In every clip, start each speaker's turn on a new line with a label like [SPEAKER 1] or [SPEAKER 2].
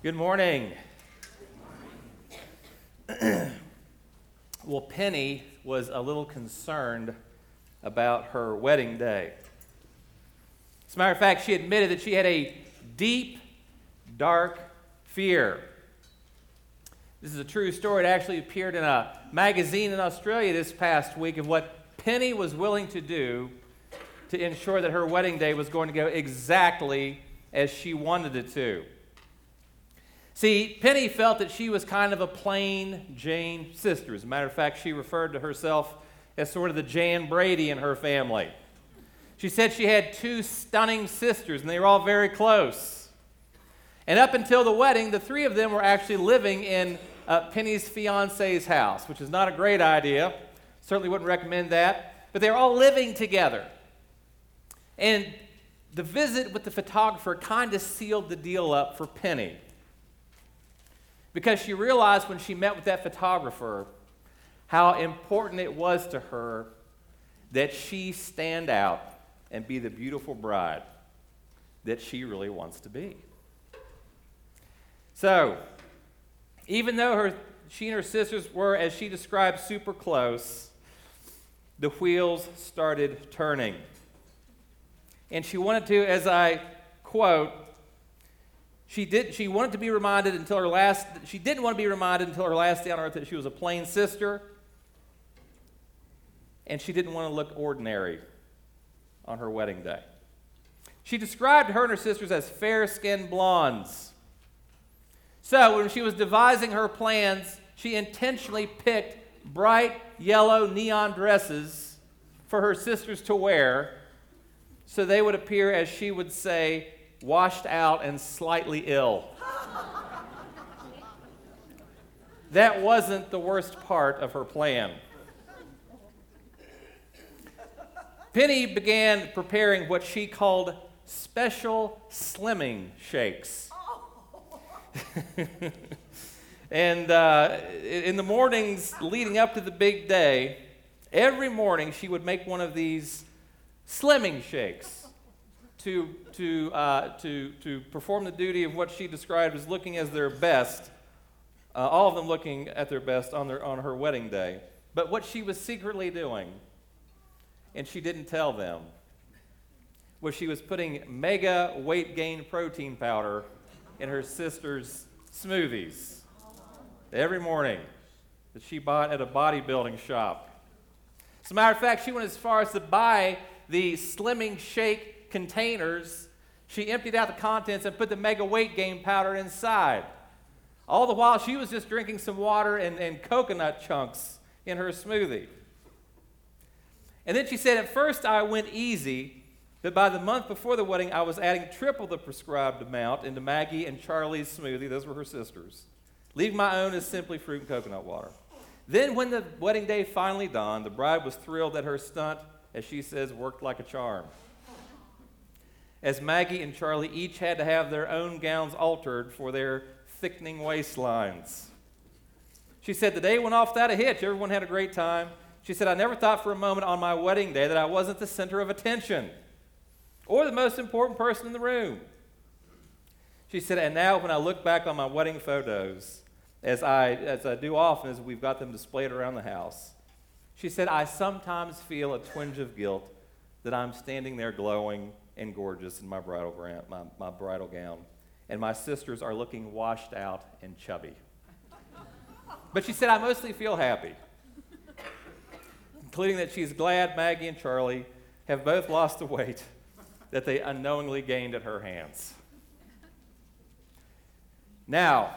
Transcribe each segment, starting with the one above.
[SPEAKER 1] Good morning. well, Penny was a little concerned about her wedding day. As a matter of fact, she admitted that she had a deep, dark fear. This is a true story. It actually appeared in a magazine in Australia this past week of what Penny was willing to do to ensure that her wedding day was going to go exactly as she wanted it to. See, Penny felt that she was kind of a plain Jane sister. As a matter of fact, she referred to herself as sort of the Jan Brady in her family. She said she had two stunning sisters, and they were all very close. And up until the wedding, the three of them were actually living in uh, Penny's fiance's house, which is not a great idea. Certainly wouldn't recommend that. But they were all living together. And the visit with the photographer kind of sealed the deal up for Penny because she realized when she met with that photographer how important it was to her that she stand out and be the beautiful bride that she really wants to be. So, even though her, she and her sisters were, as she described, super close, the wheels started turning. And she wanted to, as I quote, she, did, she wanted to be reminded until her last, she didn't want to be reminded until her last day on earth that she was a plain sister. And she didn't want to look ordinary on her wedding day. She described her and her sisters as fair skinned blondes. So when she was devising her plans, she intentionally picked bright yellow neon dresses for her sisters to wear so they would appear, as she would say, washed out and slightly ill. that wasn't the worst part of her plan. Penny began preparing what she called special slimming shakes. and uh, in the mornings leading up to the big day, every morning she would make one of these slimming shakes to, to, uh, to, to perform the duty of what she described as looking as their best, uh, all of them looking at their best on, their, on her wedding day. But what she was secretly doing, and she didn't tell them, was she was putting mega weight gain protein powder in her sister's smoothies every morning that she bought at a bodybuilding shop. As a matter of fact, she went as far as to buy the slimming shake containers, she emptied out the contents and put the mega weight gain powder inside. All the while, she was just drinking some water and, and coconut chunks in her smoothie. And then she said, At first I went easy, but by the month before the wedding, I was adding triple the prescribed amount into Maggie and Charlie's smoothie. Those were her sisters. Leaving my own as simply fruit and coconut water. Then, when the wedding day finally dawned, the bride was thrilled that her stunt, as she says, worked like a charm as Maggie and Charlie each had to have their own gowns altered for their thickening waistlines. She said, The day went off without a hitch. Everyone had a great time. She said, I never thought for a moment on my wedding day that I wasn't the center of attention or the most important person in the room. She said, And now when I look back on my wedding photos, as I, as I do often as we've got them displayed around the house, she said, I sometimes feel a twinge of guilt that I'm standing there glowing and gorgeous in my bridal, my, my bridal gown. And my sisters are looking washed out and chubby. But she said, I mostly feel happy, including that she's glad Maggie and Charlie have both lost the weight that they unknowingly gained at her hands. Now,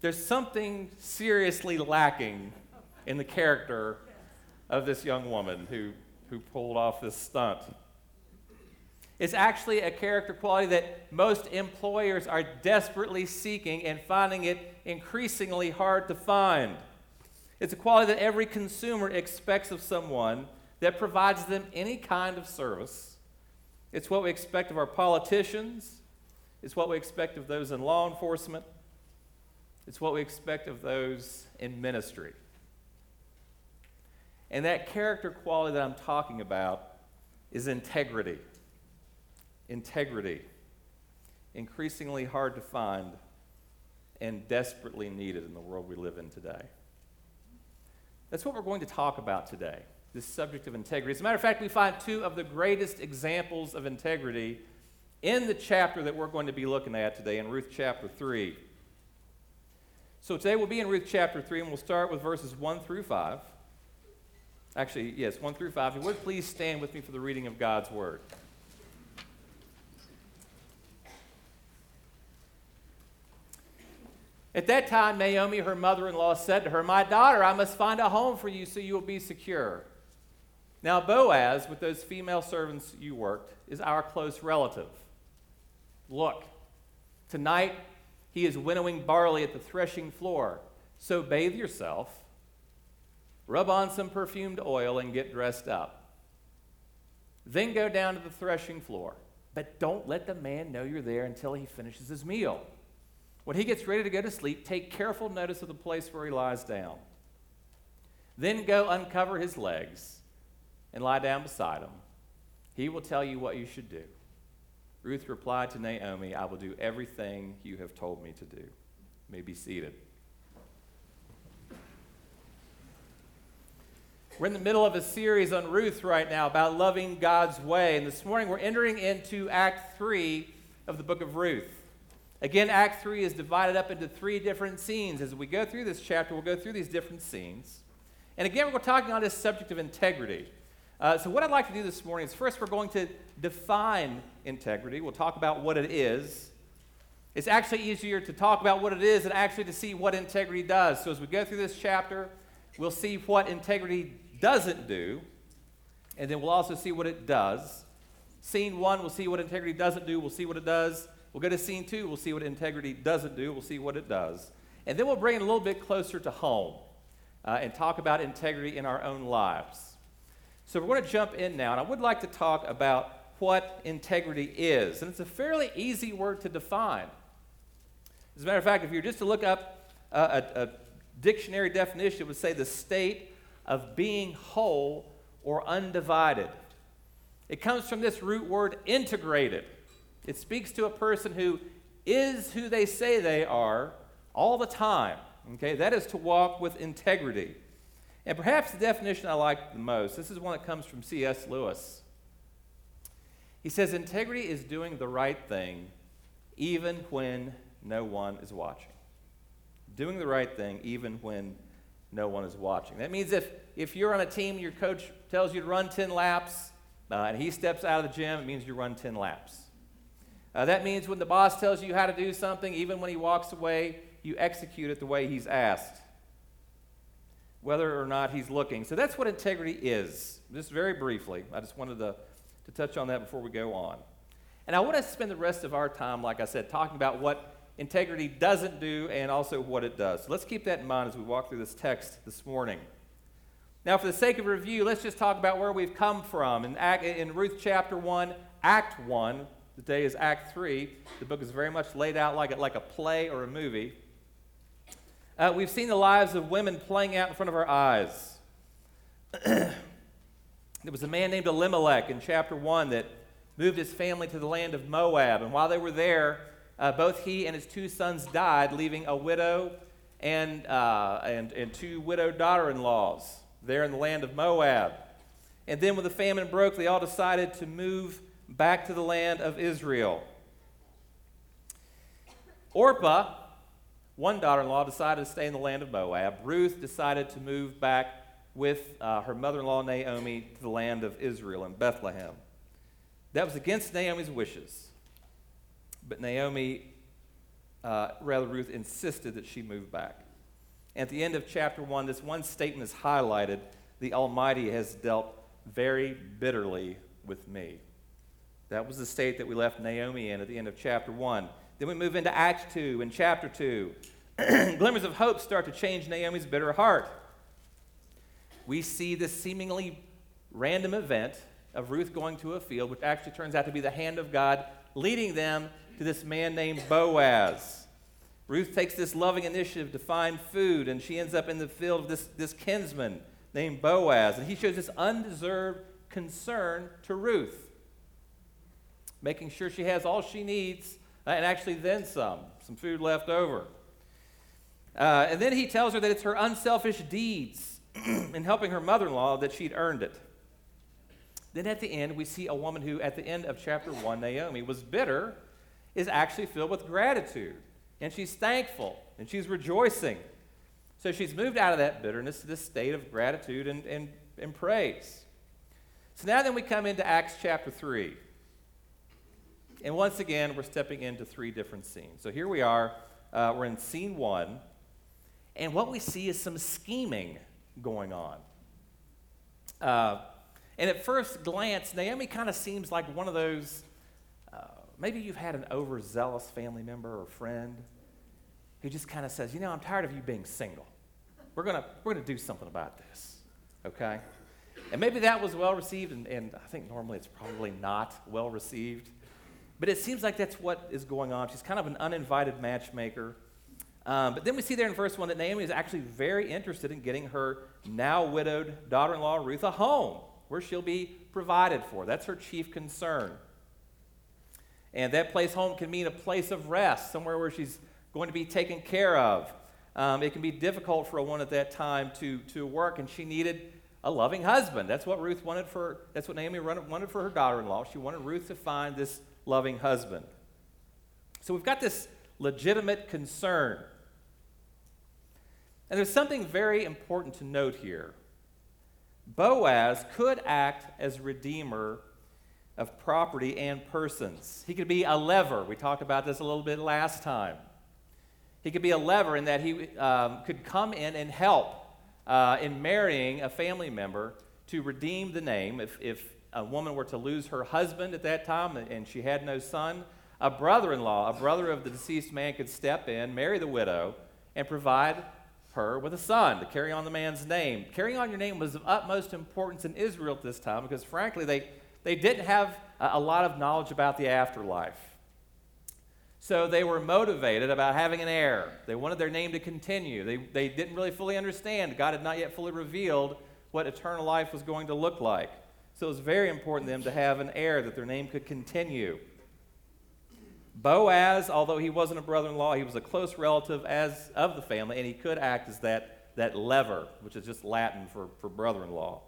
[SPEAKER 1] there's something seriously lacking in the character of this young woman who, who pulled off this stunt. It's actually a character quality that most employers are desperately seeking and finding it increasingly hard to find. It's a quality that every consumer expects of someone that provides them any kind of service. It's what we expect of our politicians. It's what we expect of those in law enforcement. It's what we expect of those in ministry. And that character quality that I'm talking about is integrity integrity, increasingly hard to find and desperately needed in the world we live in today. That's what we're going to talk about today this subject of integrity. As a matter of fact, we find two of the greatest examples of integrity in the chapter that we're going to be looking at today in Ruth chapter 3. So today we'll be in Ruth chapter 3, and we'll start with verses 1 through 5. Actually, yes, 1 through 5. If you would please stand with me for the reading of God's word. At that time, Naomi, her mother in law, said to her, My daughter, I must find a home for you so you will be secure. Now, Boaz, with those female servants you worked, is our close relative. Look, tonight he is winnowing barley at the threshing floor. So bathe yourself, rub on some perfumed oil, and get dressed up. Then go down to the threshing floor. But don't let the man know you're there until he finishes his meal. When he gets ready to go to sleep, take careful notice of the place where he lies down. Then go uncover his legs and lie down beside him. He will tell you what you should do. Ruth replied to Naomi, I will do everything you have told me to do. You may be seated. We're in the middle of a series on Ruth right now about loving God's way. And this morning we're entering into Act 3 of the book of Ruth. Again, Act 3 is divided up into three different scenes. As we go through this chapter, we'll go through these different scenes. And again, we're talking on this subject of integrity. Uh, so, what I'd like to do this morning is first, we're going to define integrity. We'll talk about what it is. It's actually easier to talk about what it is than actually to see what integrity does. So, as we go through this chapter, we'll see what integrity doesn't do, and then we'll also see what it does. Scene one, we'll see what integrity doesn't do, we'll see what it does. We'll go to scene two. We'll see what integrity doesn't do. We'll see what it does. And then we'll bring it a little bit closer to home uh, and talk about integrity in our own lives. So we're going to jump in now, and I would like to talk about what integrity is. And it's a fairly easy word to define. As a matter of fact, if you were just to look up a, a, a dictionary definition, it would say the state of being whole or undivided. It comes from this root word integrated. It speaks to a person who is who they say they are all the time. Okay, that is to walk with integrity. And perhaps the definition I like the most, this is one that comes from C.S. Lewis. He says, Integrity is doing the right thing even when no one is watching. Doing the right thing even when no one is watching. That means if, if you're on a team and your coach tells you to run 10 laps uh, and he steps out of the gym, it means you run 10 laps. Uh, that means when the boss tells you how to do something, even when he walks away, you execute it the way he's asked, whether or not he's looking. So that's what integrity is. Just very briefly, I just wanted to, to touch on that before we go on. And I want to spend the rest of our time, like I said, talking about what integrity doesn't do and also what it does. So let's keep that in mind as we walk through this text this morning. Now, for the sake of review, let's just talk about where we've come from. In, in Ruth chapter 1, Act 1, Today is Act 3. The book is very much laid out like a, like a play or a movie. Uh, we've seen the lives of women playing out in front of our eyes. there was a man named Elimelech in chapter 1 that moved his family to the land of Moab. And while they were there, uh, both he and his two sons died, leaving a widow and, uh, and, and two widowed daughter in laws there in the land of Moab. And then when the famine broke, they all decided to move back to the land of Israel. Orpah, one daughter in law, decided to stay in the land of Moab. Ruth decided to move back with uh, her mother in law Naomi to the land of Israel in Bethlehem. That was against Naomi's wishes. But Naomi, uh, rather, Ruth insisted that she move back. At the end of chapter 1, this one statement is highlighted The Almighty has dealt very bitterly with me. That was the state that we left Naomi in at the end of chapter 1. Then we move into Acts 2 and chapter 2. Glimmers of hope start to change Naomi's bitter heart. We see this seemingly random event of Ruth going to a field, which actually turns out to be the hand of God leading them to this man named Boaz. Ruth takes this loving initiative to find food, and she ends up in the field of this, this kinsman named Boaz. And he shows this undeserved concern to Ruth making sure she has all she needs, uh, and actually then some, some food left over. Uh, and then he tells her that it's her unselfish deeds in helping her mother in law that she'd earned it. Then at the end, we see a woman who, at the end of chapter 1, Naomi, was bitter, is actually filled with gratitude. And she's thankful and she's rejoicing. So she's moved out of that bitterness to this state of gratitude and, and, and praise. So now then we come into Acts chapter 3. And once again, we're stepping into three different scenes. So here we are. Uh, we're in scene one. And what we see is some scheming going on. Uh, and at first glance, Naomi kind of seems like one of those uh, maybe you've had an overzealous family member or friend who just kind of says, You know, I'm tired of you being single. We're going we're gonna do something about this, okay? And maybe that was well received, and, and I think normally it's probably not well received. But it seems like that's what is going on. She's kind of an uninvited matchmaker. Um, but then we see there in verse 1 that Naomi is actually very interested in getting her now widowed daughter in law, Ruth, a home where she'll be provided for. That's her chief concern. And that place home can mean a place of rest, somewhere where she's going to be taken care of. Um, it can be difficult for a woman at that time to, to work, and she needed a loving husband. That's what Ruth wanted for, that's what Naomi wanted for her daughter in law. She wanted Ruth to find this loving husband. So we've got this legitimate concern. And there's something very important to note here. Boaz could act as redeemer of property and persons. He could be a levir. We talked about this a little bit last time. He could be a levir in that he um, could come in and help uh, in marrying a family member to redeem the name. If, if a woman were to lose her husband at that time and she had no son, a brother in law, a brother of the deceased man, could step in, marry the widow, and provide her with a son to carry on the man's name. Carrying on your name was of utmost importance in Israel at this time because, frankly, they, they didn't have a, lot of knowledge about the afterlife. So they were motivated about having an heir. They wanted their name to continue. They, they didn't really fully understand. God had not yet fully revealed what eternal life was going to look like. So it was very important to them to have an heir that their name could continue. Boaz, although he wasn't a brother in law, he was a close relative as of the family, and he could act as that, that levir, which is just Latin for, for brother in law.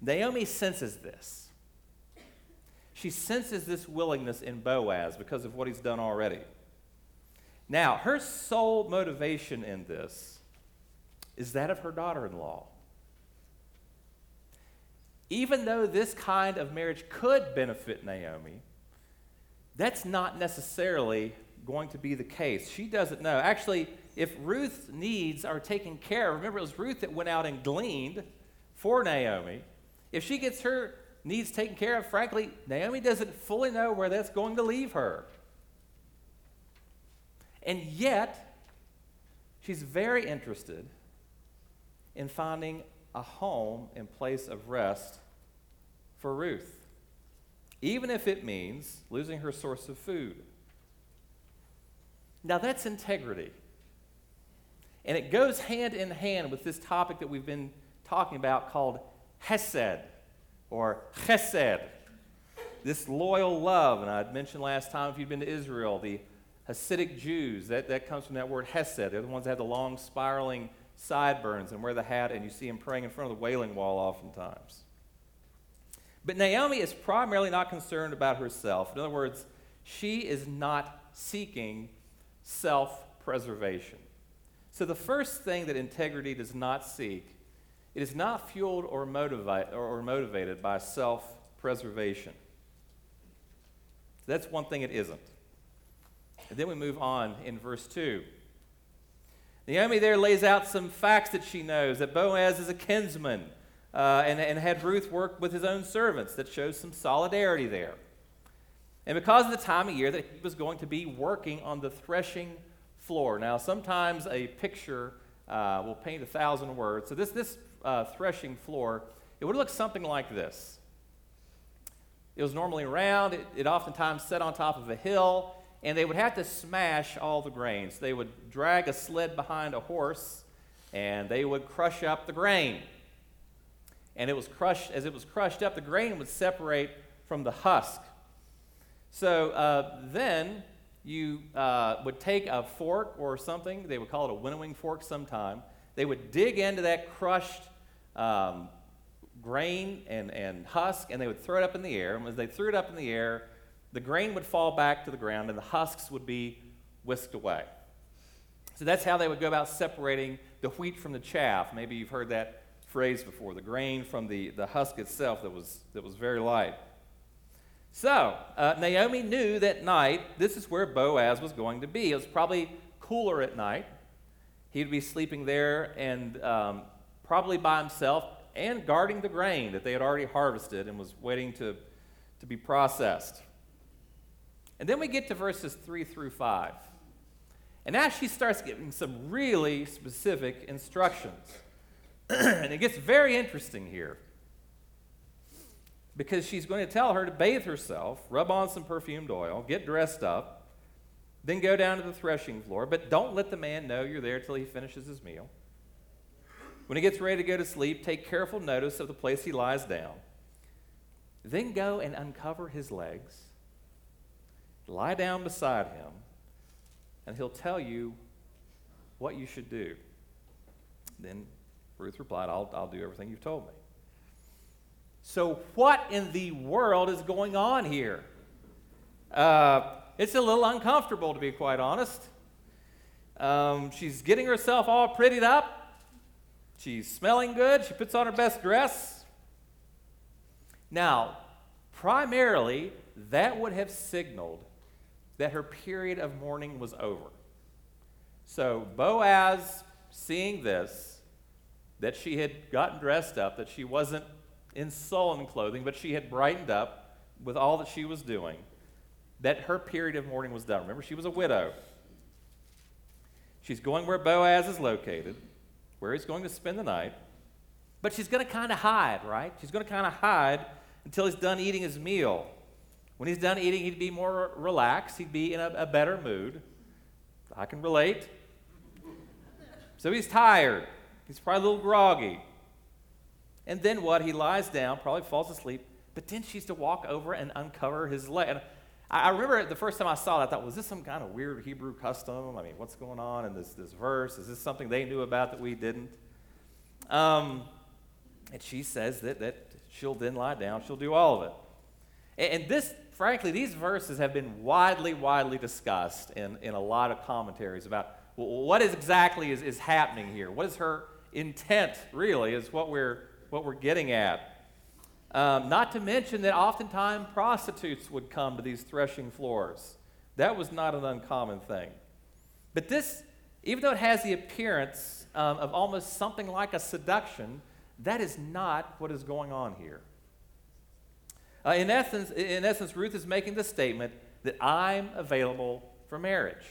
[SPEAKER 1] Naomi senses this. She senses this willingness in Boaz because of what he's done already. Now, her sole motivation in this is that of her daughter in law. Even though this kind of marriage could benefit Naomi, that's not necessarily going to be the case. She doesn't know. Actually, if Ruth's needs are taken care of, remember it was Ruth that went out and gleaned for Naomi. If she gets her needs taken care of, frankly, Naomi doesn't fully know where that's going to leave her. And yet, she's very interested in finding a home and place of rest for Ruth even if it means losing her source of food. Now, that's integrity. And it goes hand in hand with this topic that we've been talking about called Hesed or Chesed. This loyal love. And I'd mentioned last time, if you've been to Israel, the Hasidic Jews, that, that comes from that word Hesed. They're the ones that have the long spiraling sideburns and wear the hat, and you see him praying in front of the wailing wall oftentimes. But Naomi is primarily not concerned about herself. In other words, she is not seeking self preservation. So, the first thing that integrity does not seek, it is not fueled or, motivate, or motivated by self preservation. That's one thing it isn't. And then we move on in verse 2. Naomi there lays out some facts that she knows that Boaz is a kinsman uh, and, and had Ruth work with his own servants. That shows some solidarity there. And because of the time of year that he was going to be working on the threshing floor. Now, sometimes a picture uh, will paint a thousand words. So, this, this uh, threshing floor, it would look something like this. It was normally round, it, it oftentimes set on top of a hill, and they would have to smash all the grains. They would drag a sled behind a horse, and they would crush up the grain and it was crushed, as it was crushed up, the grain would separate from the husk. So uh, then you uh, would take a fork or something, they would call it a winnowing fork sometime. They would dig into that crushed um, grain and, and husk, and they would throw it up in the air. And as they threw it up in the air, the grain would fall back to the ground, and the husks would be whisked away. So that's how they would go about separating the wheat from the chaff. Maybe you've heard that phrase before the grain from the, the husk itself that was, that was very light. So, uh, Naomi knew that night this is where Boaz was going to be. It was probably cooler at night. He'd be sleeping there and um, probably by himself and guarding the grain that they had already harvested and was waiting to, to be processed. And then we get to verses 3 through 5. And now she starts giving some really specific instructions. and it gets very interesting here because she's going to tell her to bathe herself, rub on some perfumed oil, get dressed up, then go down to the threshing floor. But don't let the man know you're there till he finishes his meal. When he gets ready to go to sleep, take careful notice of the place he lies down. Then go and uncover his legs, lie down beside him, and he'll tell you what you should do. Then Ruth replied, I'll, I'll do everything you've told me. So, what in the world is going on here? Uh, it's a little uncomfortable, to be quite honest. Um, she's getting herself all prettied up. She's smelling good. She puts on her best dress. Now, primarily, that would have signaled that her period of mourning was over. So, Boaz, seeing this, that she had gotten dressed up, that she wasn't in sullen clothing, but she had brightened up with all that she was doing, that her period of mourning was done. Remember, she was a widow. She's going where Boaz is located, where he's going to spend the night, but she's going to kind of hide, right? She's going to kind of hide until he's done eating his meal. When he's done eating, he'd be more relaxed, he'd be in a, a better mood. I can relate. So he's tired. He's probably a little groggy. And then what? He lies down, probably falls asleep, but then she's to walk over and uncover his leg. And I, remember the first time I saw it, I thought, was this some kind of weird Hebrew custom? I mean, what's going on in this, this verse? Is this something they knew about that we didn't? Um, and she says that, that she'll then lie down, she'll do all of it. And, and this, frankly, these verses have been widely, widely discussed in, in a lot of commentaries about what is exactly is, is happening here. What is her intent, really, is what we're what we're getting at. Um, not to mention that oftentimes prostitutes would come to these threshing floors. That was not an uncommon thing. But this, even though it has the appearance um, of almost something like a seduction, that is not what is going on here. Uh, in, essence, in essence, Ruth is making the statement that I'm available for marriage.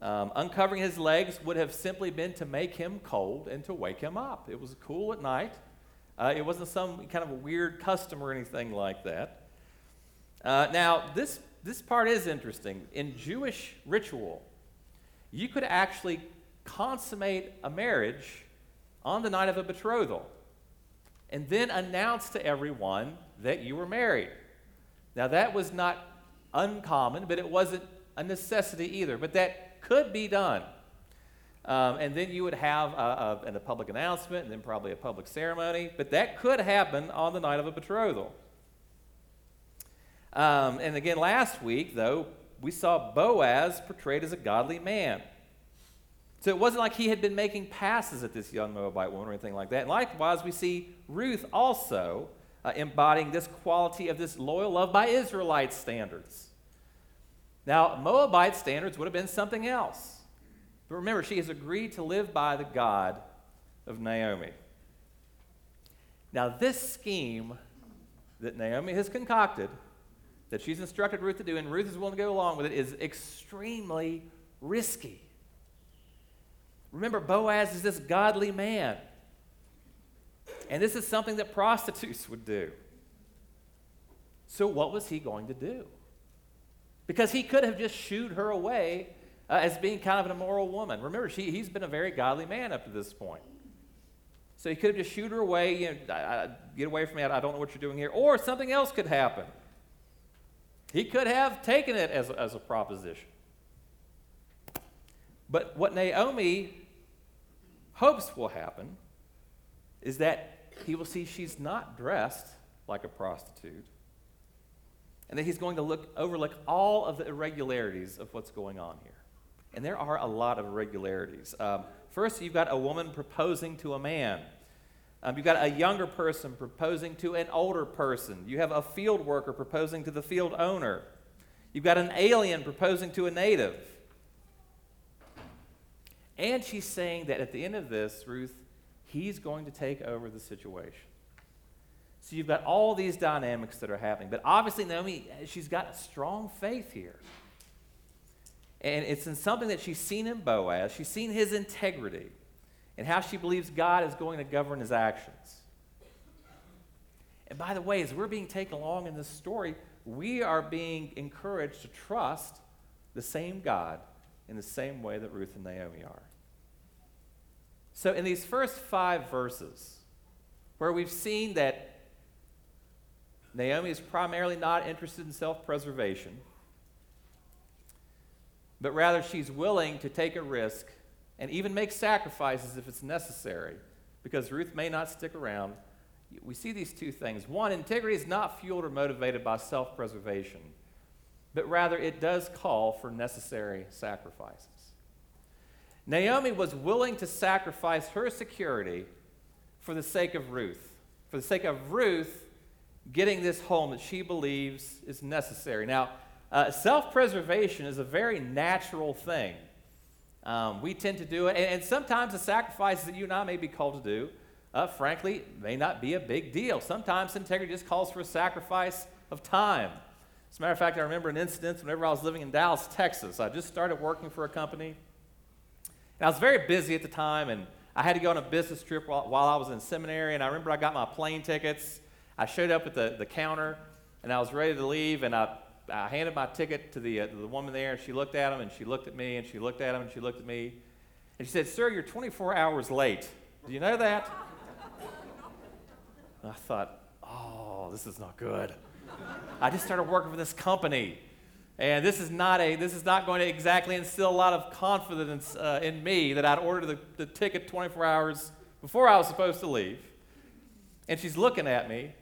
[SPEAKER 1] Um, uncovering his legs would have simply been to make him cold and to wake him up. It was cool at night. Uh, it wasn't some kind of a weird custom or anything like that. Uh, now, this, this part is interesting. In Jewish ritual, you could actually consummate a marriage on the night of a betrothal and then announce to everyone that you were married. Now, that was not uncommon, but it wasn't a necessity either. But that could be done. Um, and then you would have a, a, a, public announcement and then probably a public ceremony. But that could happen on the night of a betrothal. Um, and again, last week, though, we saw Boaz portrayed as a godly man. So it wasn't like he had been making passes at this young Moabite woman or anything like that. And likewise, we see Ruth also uh, embodying this quality of this loyal love by Israelite standards. Now, Moabite standards would have been something else. But remember, she has agreed to live by the God of Naomi. Now, this scheme that Naomi has concocted, that she's instructed Ruth to do, and Ruth is willing to go along with it, is extremely risky. Remember, Boaz is this godly man. And this is something that prostitutes would do. So, what was he going to do? Because he could have just shooed her away uh, as being kind of an immoral woman. Remember, she, he's been a very godly man up to this point. So he could have just shoot her away, you know, I, I, get away from me, I, I don't know what you're doing here. Or something else could happen. He could have taken it as, as a proposition. But what Naomi hopes will happen is that he will see she's not dressed like a prostitute, and that he's going to look, overlook all of the irregularities of what's going on here. And there are a lot of irregularities. Um, first, you've got a woman proposing to a man. Um, you've got a younger person proposing to an older person. You have a field worker proposing to the field owner. You've got an alien proposing to a native. And she's saying that at the end of this, Ruth, he's going to take over the situation. So you've got all these dynamics that are happening. But obviously, Naomi, she's got a strong faith here. And it's in something that she's seen in Boaz. She's seen his integrity and how she believes God is going to govern his actions. And by the way, as we're being taken along in this story, we are being encouraged to trust the same God in the same way that Ruth and Naomi are. So, in these first five verses, where we've seen that Naomi is primarily not interested in self preservation, but rather she's willing to take a risk and even make sacrifices if it's necessary, because Ruth may not stick around. We see these two things. One, integrity is not fueled or motivated by self preservation, but rather it does call for necessary sacrifices. Naomi was willing to sacrifice her security for the sake of Ruth, for the sake of Ruth getting this home that she believes is necessary. Now, uh, self preservation is a very natural thing. Um, we tend to do it, and, and, sometimes the sacrifices that you and I may be called to do, uh, frankly, may not be a big deal. Sometimes integrity just calls for a sacrifice of time. As a matter of fact, I remember an incident whenever I was living in Dallas, Texas. I just started working for a company and I was very busy at the time, and I had to go on a business trip while, while I was in seminary. And I remember I got my plane tickets. I showed up at the, the counter, and I was ready to leave, and I, I handed my ticket to the, uh, the woman there, and she looked at him, and she looked at me, and she looked at him, and she looked at me. And she said, Sir, you're 24 hours late. Do you know that? I thought, oh, this is not good. I just started working for this company. And this is not a this is not going to exactly instill a lot of confidence uh, in me that I'd ordered the, the ticket 24 hours before I was supposed to leave. And she's looking at me,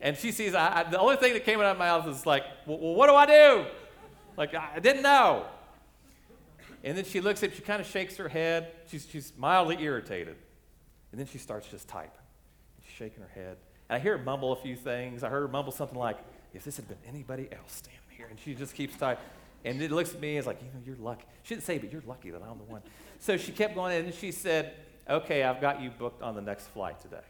[SPEAKER 1] and she sees I, I, the only thing that came out of my mouth is like, well, what do I do? Like I didn't know. And then she looks at, she kind of shakes her head. She's, she's mildly irritated. And then she starts just typing. She's shaking her head. And I hear her mumble a few things. I heard her mumble something like, if this had been anybody else standing here. And she just keeps talking. And it looks at me and is like, you know, you're lucky. She didn't say, but you're lucky that I'm the one. So she kept going, and she said, okay, I've got you booked on the next flight today.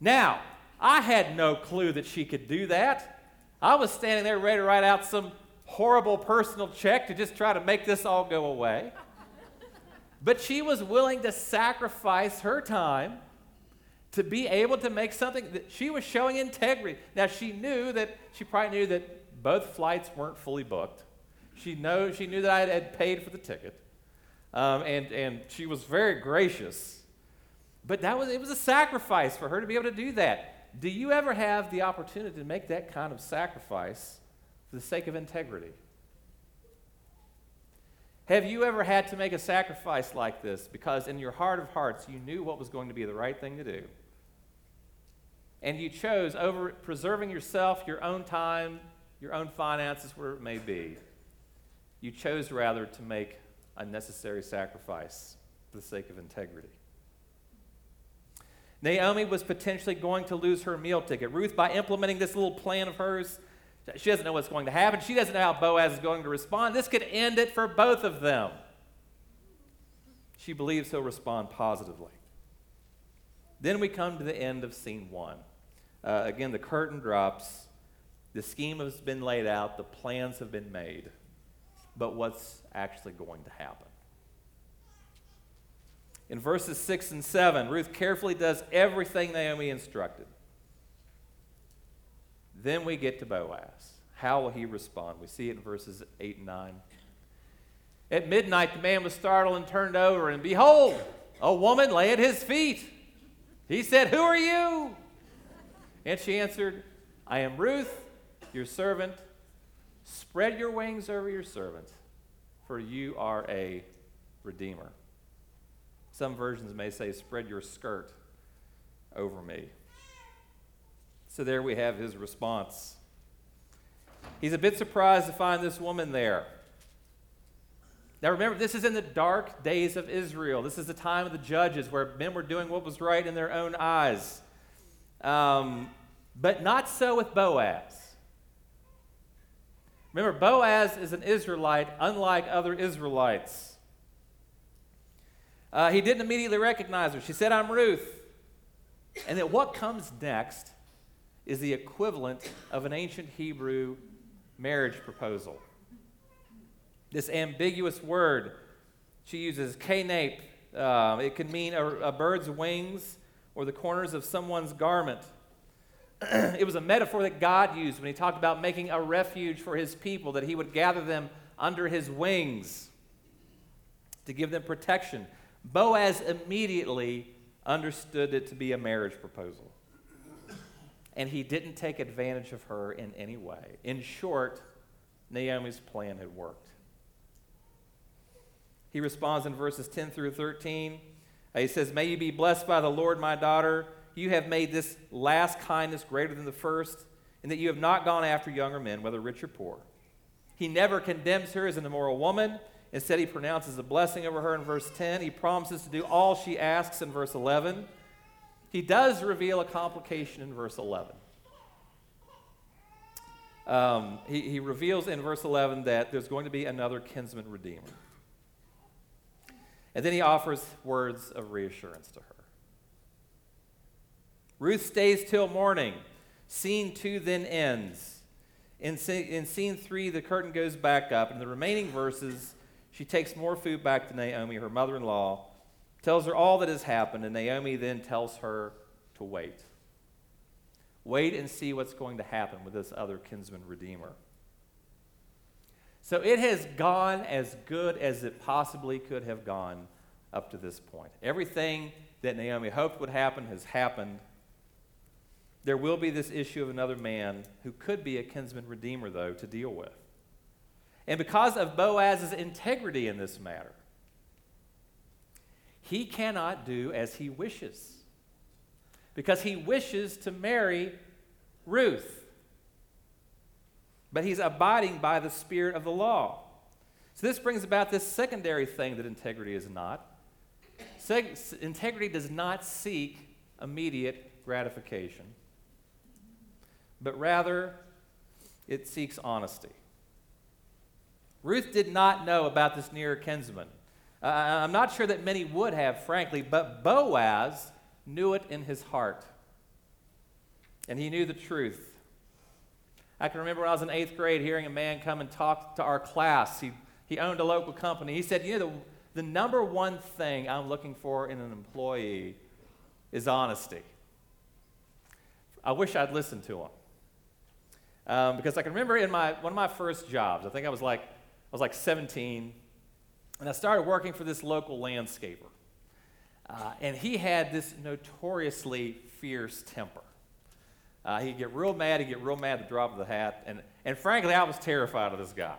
[SPEAKER 1] Now, I had no clue that she could do that. I was standing there ready to write out some horrible personal check to just try to make this all go away. But she was willing to sacrifice her time to be able to make something that she was showing integrity. Now she knew that she probably knew that both flights weren't fully booked. She know she knew that I had paid for the ticket, um, and and she was very gracious. But that was it was a sacrifice for her to be able to do that. Do you ever have the opportunity to make that kind of sacrifice for the sake of integrity? Have you ever had to make a sacrifice like this because in your heart of hearts you knew what was going to be the right thing to do? And you chose over preserving yourself, your own time, your own finances, where it may be. You chose rather to make a necessary sacrifice for the sake of integrity. Naomi was potentially going to lose her meal ticket. Ruth, by implementing this little plan of hers, she doesn't know what's going to happen. She doesn't know how Boaz is going to respond. This could end it for both of them. She believes he'll respond positively. Then we come to the end of scene one. Uh, again, the curtain drops. The scheme has been laid out. The plans have been made. But what's actually going to happen? In verses 6 and 7, Ruth carefully does everything Naomi instructed. Then we get to Boaz. How will he respond? We see it in verses 8 and 9. At midnight, the man was startled and turned over, and behold, a woman lay at his feet. He said, Who are you? And she answered, I am Ruth, your servant. Spread your wings over your servant, for you are a redeemer. Some versions may say, Spread your skirt over me. So there we have his response. He's a bit surprised to find this woman there. Now remember, this is in the dark days of Israel. This is the time of the judges where men were doing what was right in their own eyes. Um, but not so with Boaz. Remember, Boaz is an Israelite, unlike other Israelites. Uh, he didn't immediately recognize her. She said, I'm Ruth. And then what comes next is the equivalent of an ancient Hebrew marriage proposal. This ambiguous word she uses, kanaph, uh, it can mean a, a bird's wings or the corners of someone's garment. it was a metaphor that God used when he talked about making a refuge for his people, that he would gather them under his wings to give them protection. Boaz immediately understood it to be a marriage proposal. And he didn't take advantage of her in any way. In short, Naomi's plan had worked. He responds in verses 10 through 13. He says, May you be blessed by the Lord, my daughter. You have made this last kindness greater than the first, in that you have not gone after younger men, whether rich or poor. He never condemns her as an immoral woman. Instead, he pronounces a blessing over her in verse 10. He promises to do all she asks in verse 11. He does reveal a complication in verse 11. Um, he, he reveals in verse 11 that there's going to be another kinsman redeemer. And then he offers words of reassurance to her. Ruth stays till morning. Scene two then ends. In, in scene three, the curtain goes back up. In the remaining verses, she takes more food back to Naomi, her mother in law, tells her all that has happened, and Naomi then tells her to wait. Wait and see what's going to happen with this other kinsman redeemer. So it has gone as good as it possibly could have gone up to this point. Everything that Naomi hoped would happen has happened. There will be this issue of another man who could be a kinsman redeemer, though, to deal with. And because of Boaz's integrity in this matter, he cannot do as he wishes because he wishes to marry Ruth but he's abiding by the spirit of the law. So this brings about this secondary thing that integrity is not. Integrity does not seek immediate gratification, but rather it seeks honesty. Ruth did not know about this near kinsman. Uh, I'm not sure that many would have, frankly, but Boaz knew it in his heart. And he knew the truth. I can remember when I was in eighth grade hearing a man come and talk to our class. He, he owned a local company. He said, You know, the, the number one thing I'm looking for in an employee is honesty. I wish I'd listened to him. Um, because I can remember in my, one of my first jobs, I think I was like, I was like 17, and I started working for this local landscaper. Uh, and he had this notoriously fierce temper. Uh, he'd get real mad. He'd get real mad at the drop of the hat. And, and frankly, I was terrified of this guy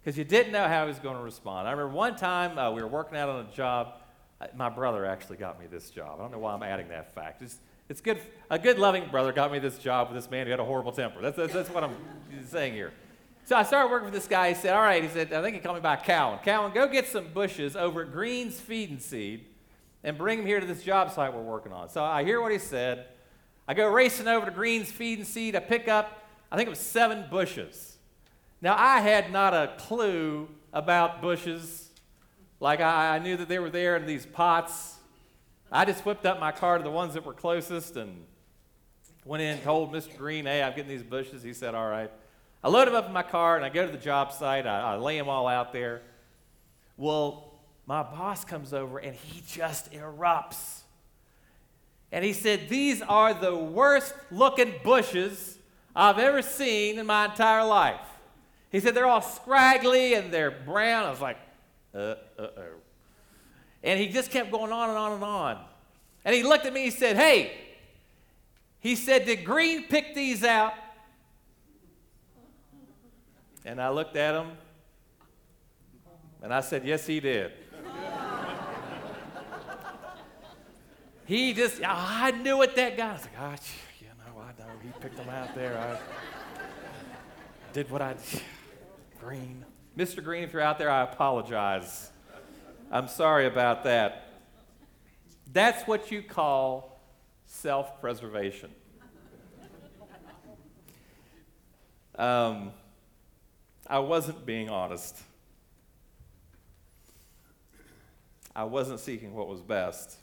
[SPEAKER 1] because you didn't know how he was going to respond. I remember one time uh, we were working out on a job. Uh, my brother actually got me this job. I don't know why I'm adding that fact. It's, it's good. A good, loving brother got me this job with this man who had a horrible temper. That's, that's, that's what I'm saying here. So I started working for this guy. He said, All right, he said, I think he called me by Cowan. Cowan, go get some bushes over at Green's Feed and Seed and bring them here to this job site we're working on. So I hear what he said. I go racing over to Green's Feed and Seed. I pick up, I think it was seven bushes. Now, I had not a clue about bushes. Like, I, I knew that they were there in these pots. I just whipped up my car to the ones that were closest and went in and told Mr. Green, hey, I'm getting these bushes. He said, all right. I load them up in my car and I go to the job site. I, I lay them all out there. Well, my boss comes over and he just erupts. And he said, These are the worst looking bushes I've ever seen in my entire life. He said, They're all scraggly and they're brown. I was like, Uh oh. And he just kept going on and on and on. And he looked at me, he said, Hey, He said, Did Green pick these out? And I looked at him and I said, Yes, he did. He just, I knew it, that guy. I was like, Oh, you know, I know. He picked them out there. I did what I did. Green. Mr. Green, if you're out there, I apologize. I'm sorry about that. That's what you call self preservation. Um, I wasn't being honest. I wasn't seeking what was best.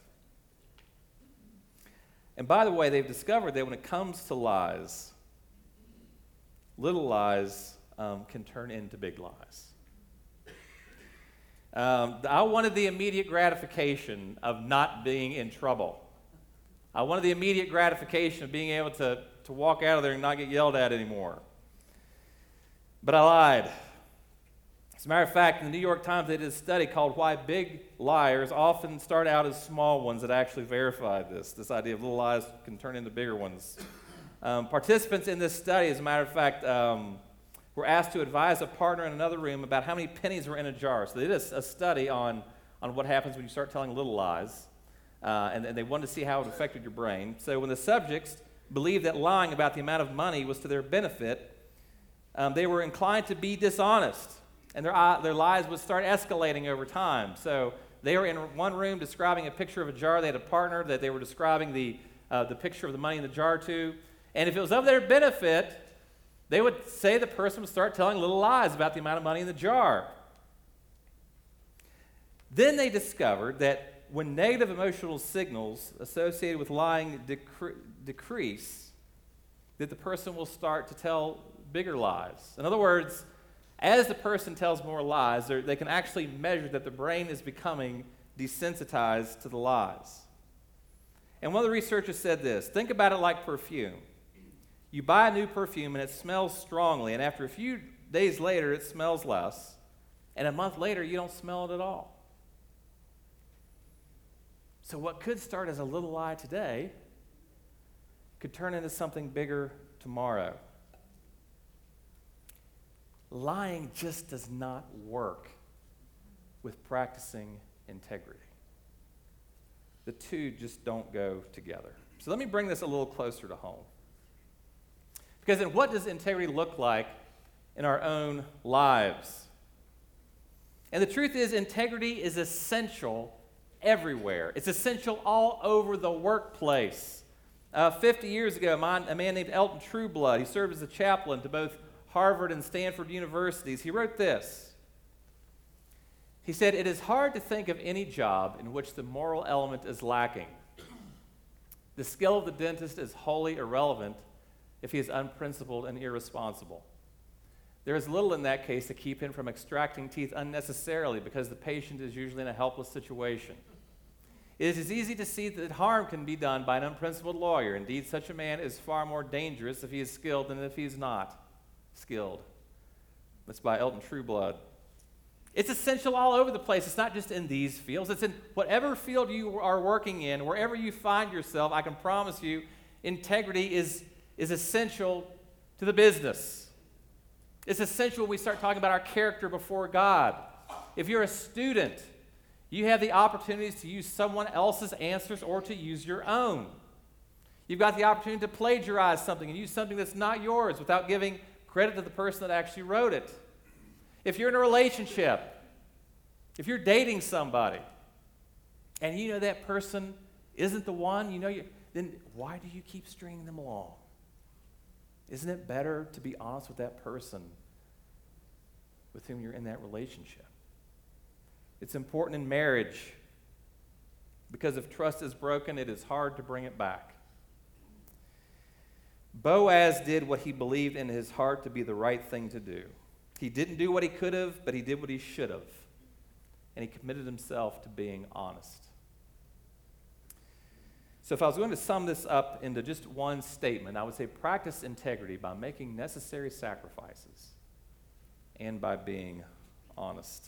[SPEAKER 1] And by the way, they've discovered that when it comes to lies, little lies um, can turn into big lies. Um, I wanted the immediate gratification of not being in trouble. I wanted the immediate gratification of being able to, to walk out of there and not get yelled at anymore. But I lied. As a matter of fact, in the New York Times, they did a study called Why Big Liars Often Start Out as Small Ones that actually verified this this idea of little lies can turn into bigger ones. Um, participants in this study, as a matter of fact, um, were asked to advise a partner in another room about how many pennies were in a jar. So they did a, a study on, on what happens when you start telling little lies, uh, and, and they wanted to see how it affected your brain. So when the subjects believed that lying about the amount of money was to their benefit, um, they were inclined to be dishonest and their, uh, their lives would start escalating over time. So they were in one room describing a picture of a jar. They had a partner that they were describing the, uh, the picture of the money in the jar to. And if it was of their benefit, they would say the person would start telling little lies about the amount of money in the jar. Then they discovered that when negative emotional signals associated with lying decre- decrease, that the person will start to tell bigger lies. In other words, as the person tells more lies, they can actually measure that the brain is becoming desensitized to the lies. And one of the researchers said this think about it like perfume. You buy a new perfume and it smells strongly, and after a few days later, it smells less, and a month later, you don't smell it at all. So, what could start as a little lie today could turn into something bigger tomorrow lying just does not work with practicing integrity. The two just don't go together. So let me bring this a little closer to home. Because then, what does integrity look like in our own lives? And the truth is, integrity is essential everywhere. It's essential all over the workplace. Uh, 50 years ago, a man named Elton Trueblood, he served as a chaplain to both Harvard and Stanford universities, he wrote this. He said, It is hard to think of any job in which the moral element is lacking. The skill of the dentist is wholly irrelevant if he is unprincipled and irresponsible. There is little in that case to keep him from extracting teeth unnecessarily because the patient is usually in a helpless situation. It is easy to see that harm can be done by an unprincipled lawyer. Indeed, such a man is far more dangerous if he is skilled than if he is not skilled. That's by Elton Trueblood. It's essential all over the place. It's not just in these fields, it's in whatever field you are working in, wherever you find yourself. I can promise you, integrity is, is essential to the business. It's essential when we start talking about our character before God. If you're a student, you have the opportunities to use someone else's answers or to use your own. You've got the opportunity to plagiarize something and use something that's not yours without giving Credit to the person that actually wrote it. If you're in a relationship, if you're dating somebody, and you know that person isn't the one, you know, you, then why do you keep stringing them along? Isn't it better to be honest with that person with whom you're in that relationship? It's important in marriage because if trust is broken, it is hard to bring it back. Boaz did what he believed in his heart to be the right thing to do. He didn't do what he could have, but he did what he should have. And he committed himself to being honest. So, if I was going to sum this up into just one statement, I would say practice integrity by making necessary sacrifices and by being honest.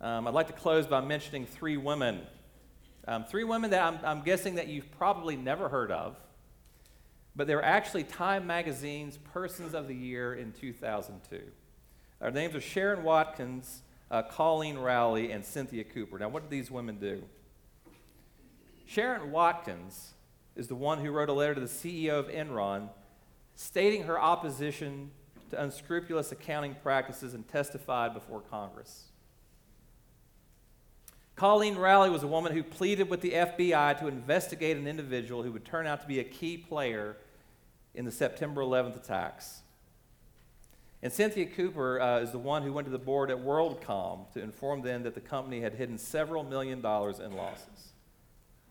[SPEAKER 1] Um, I'd like to close by mentioning three women Um, three women that I'm, I'm guessing that you've probably never heard of, but they were actually Time Magazine's Persons of the Year in 2002. Their names are Sharon Watkins, uh, Colleen Rowley, and Cynthia Cooper. Now, what did these women do? Sharon Watkins is the one who wrote a letter to the CEO of Enron stating her opposition to unscrupulous accounting practices and testified before Congress. Colleen Rowley was a woman who pleaded with the FBI to investigate an individual who would turn out to be a key player in the September 11th attacks. And Cynthia Cooper uh, is the one who went to the board at WorldCom to inform them that the company had hidden several million dollars in losses.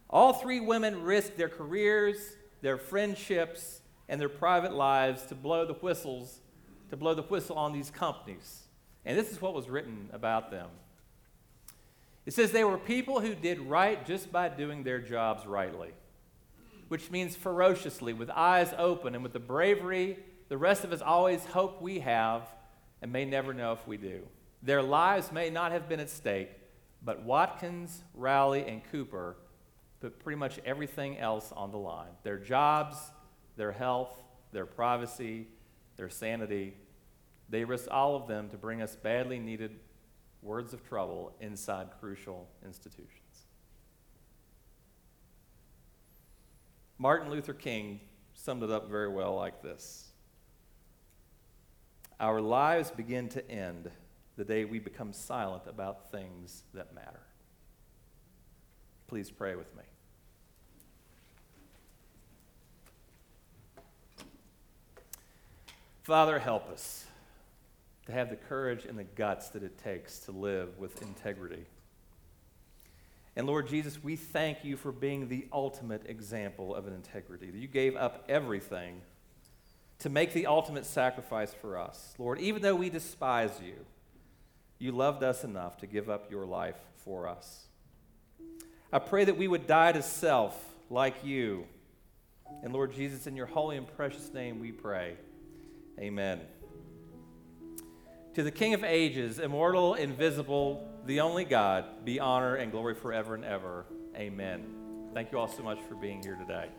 [SPEAKER 1] All three women risked their careers, their friendships, and their private lives to blow the whistles, to blow the whistle on these companies. And this is what was written about them. It says they were people who did right just by doing their jobs rightly, which means ferociously, with eyes open, and with the bravery the rest of us always hope we have and may never know if we do. Their lives may not have been at stake, but Watkins, Rowley, and Cooper put pretty much everything else on the line their jobs, their health, their privacy, their sanity. They risked all of them to bring us badly needed words of trouble inside crucial institutions. Martin Luther King summed it up very well like this Our lives begin to end the day we become silent about things that matter. Please pray with me. Father, help us to have the courage and the guts that it takes to live with integrity. And Lord Jesus, we thank you for being the ultimate example of an integrity. You gave up everything to make the ultimate sacrifice for us. Lord, even though we despise you, you loved us enough to give up your life for us. I pray that we would die to self like you. And Lord Jesus, in your holy and precious name we pray. Amen. To the King of ages, immortal, invisible, the only God, be honor and glory forever and ever. Amen. Thank you all so much for being here today.